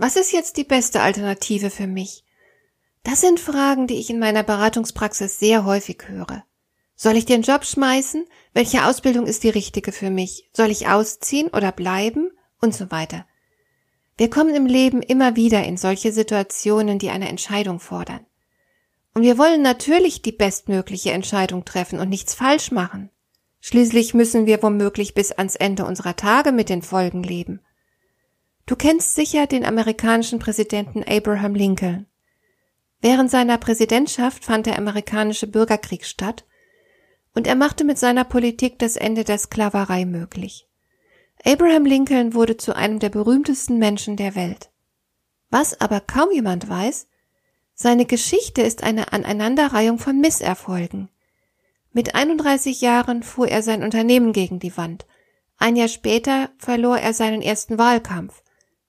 Was ist jetzt die beste Alternative für mich? Das sind Fragen, die ich in meiner Beratungspraxis sehr häufig höre. Soll ich den Job schmeißen? Welche Ausbildung ist die richtige für mich? Soll ich ausziehen oder bleiben? Und so weiter. Wir kommen im Leben immer wieder in solche Situationen, die eine Entscheidung fordern. Und wir wollen natürlich die bestmögliche Entscheidung treffen und nichts falsch machen. Schließlich müssen wir womöglich bis ans Ende unserer Tage mit den Folgen leben. Du kennst sicher den amerikanischen Präsidenten Abraham Lincoln. Während seiner Präsidentschaft fand der amerikanische Bürgerkrieg statt und er machte mit seiner Politik das Ende der Sklaverei möglich. Abraham Lincoln wurde zu einem der berühmtesten Menschen der Welt. Was aber kaum jemand weiß, seine Geschichte ist eine Aneinanderreihung von Misserfolgen. Mit 31 Jahren fuhr er sein Unternehmen gegen die Wand. Ein Jahr später verlor er seinen ersten Wahlkampf.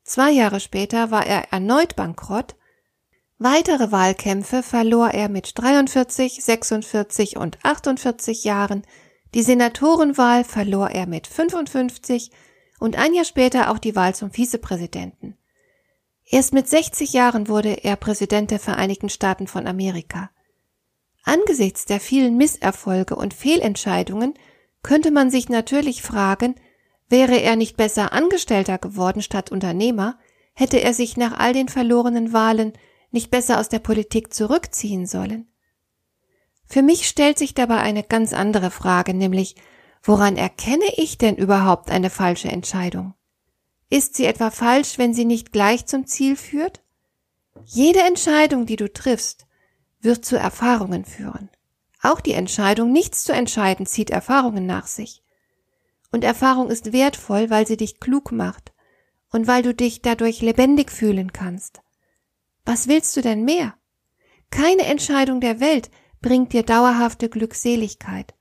Zwei Jahre später war er erneut bankrott. Weitere Wahlkämpfe verlor er mit 43, 46 und 48 Jahren. Die Senatorenwahl verlor er mit 55 und ein Jahr später auch die Wahl zum Vizepräsidenten. Erst mit 60 Jahren wurde er Präsident der Vereinigten Staaten von Amerika. Angesichts der vielen Misserfolge und Fehlentscheidungen könnte man sich natürlich fragen, Wäre er nicht besser Angestellter geworden statt Unternehmer, hätte er sich nach all den verlorenen Wahlen nicht besser aus der Politik zurückziehen sollen. Für mich stellt sich dabei eine ganz andere Frage, nämlich woran erkenne ich denn überhaupt eine falsche Entscheidung? Ist sie etwa falsch, wenn sie nicht gleich zum Ziel führt? Jede Entscheidung, die du triffst, wird zu Erfahrungen führen. Auch die Entscheidung, nichts zu entscheiden, zieht Erfahrungen nach sich. Und Erfahrung ist wertvoll, weil sie dich klug macht und weil du dich dadurch lebendig fühlen kannst. Was willst du denn mehr? Keine Entscheidung der Welt bringt dir dauerhafte Glückseligkeit.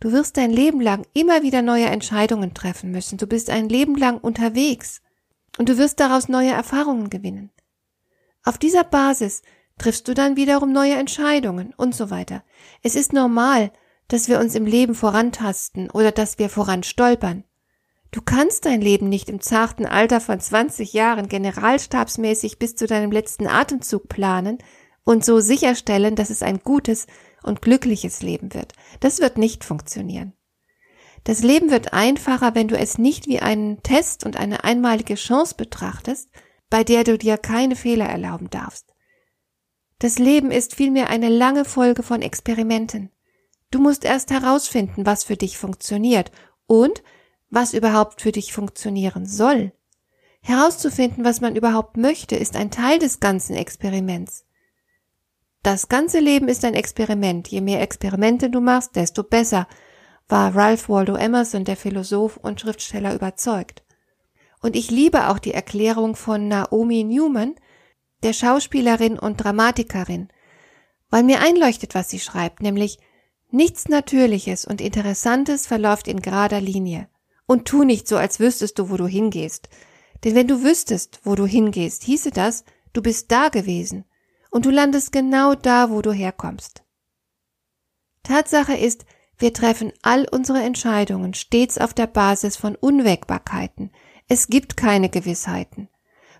Du wirst dein Leben lang immer wieder neue Entscheidungen treffen müssen. Du bist ein Leben lang unterwegs und du wirst daraus neue Erfahrungen gewinnen. Auf dieser Basis triffst du dann wiederum neue Entscheidungen und so weiter. Es ist normal, dass wir uns im Leben vorantasten oder dass wir voran stolpern. Du kannst dein Leben nicht im zarten Alter von 20 Jahren generalstabsmäßig bis zu deinem letzten Atemzug planen und so sicherstellen, dass es ein gutes und glückliches Leben wird. Das wird nicht funktionieren. Das Leben wird einfacher, wenn du es nicht wie einen Test und eine einmalige Chance betrachtest, bei der du dir keine Fehler erlauben darfst. Das Leben ist vielmehr eine lange Folge von Experimenten. Du musst erst herausfinden, was für dich funktioniert und was überhaupt für dich funktionieren soll. Herauszufinden, was man überhaupt möchte, ist ein Teil des ganzen Experiments. Das ganze Leben ist ein Experiment. Je mehr Experimente du machst, desto besser, war Ralph Waldo Emerson, der Philosoph und Schriftsteller, überzeugt. Und ich liebe auch die Erklärung von Naomi Newman, der Schauspielerin und Dramatikerin, weil mir einleuchtet, was sie schreibt, nämlich Nichts Natürliches und Interessantes verläuft in gerader Linie. Und tu nicht so, als wüsstest du, wo du hingehst. Denn wenn du wüsstest, wo du hingehst, hieße das, du bist da gewesen und du landest genau da, wo du herkommst. Tatsache ist, wir treffen all unsere Entscheidungen stets auf der Basis von Unwägbarkeiten. Es gibt keine Gewissheiten.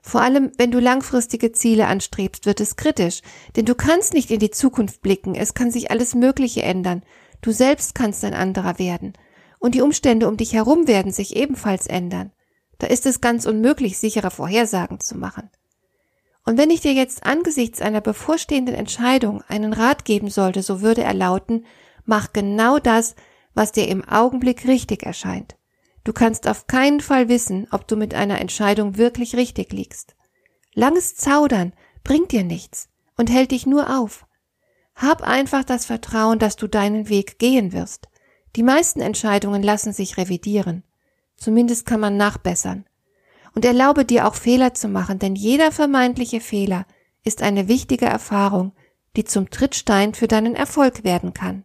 Vor allem, wenn du langfristige Ziele anstrebst, wird es kritisch, denn du kannst nicht in die Zukunft blicken, es kann sich alles Mögliche ändern, du selbst kannst ein anderer werden, und die Umstände um dich herum werden sich ebenfalls ändern. Da ist es ganz unmöglich, sichere Vorhersagen zu machen. Und wenn ich dir jetzt angesichts einer bevorstehenden Entscheidung einen Rat geben sollte, so würde er lauten, mach genau das, was dir im Augenblick richtig erscheint. Du kannst auf keinen Fall wissen, ob du mit einer Entscheidung wirklich richtig liegst. Langes Zaudern bringt dir nichts und hält dich nur auf. Hab einfach das Vertrauen, dass du deinen Weg gehen wirst. Die meisten Entscheidungen lassen sich revidieren. Zumindest kann man nachbessern. Und erlaube dir auch Fehler zu machen, denn jeder vermeintliche Fehler ist eine wichtige Erfahrung, die zum Trittstein für deinen Erfolg werden kann.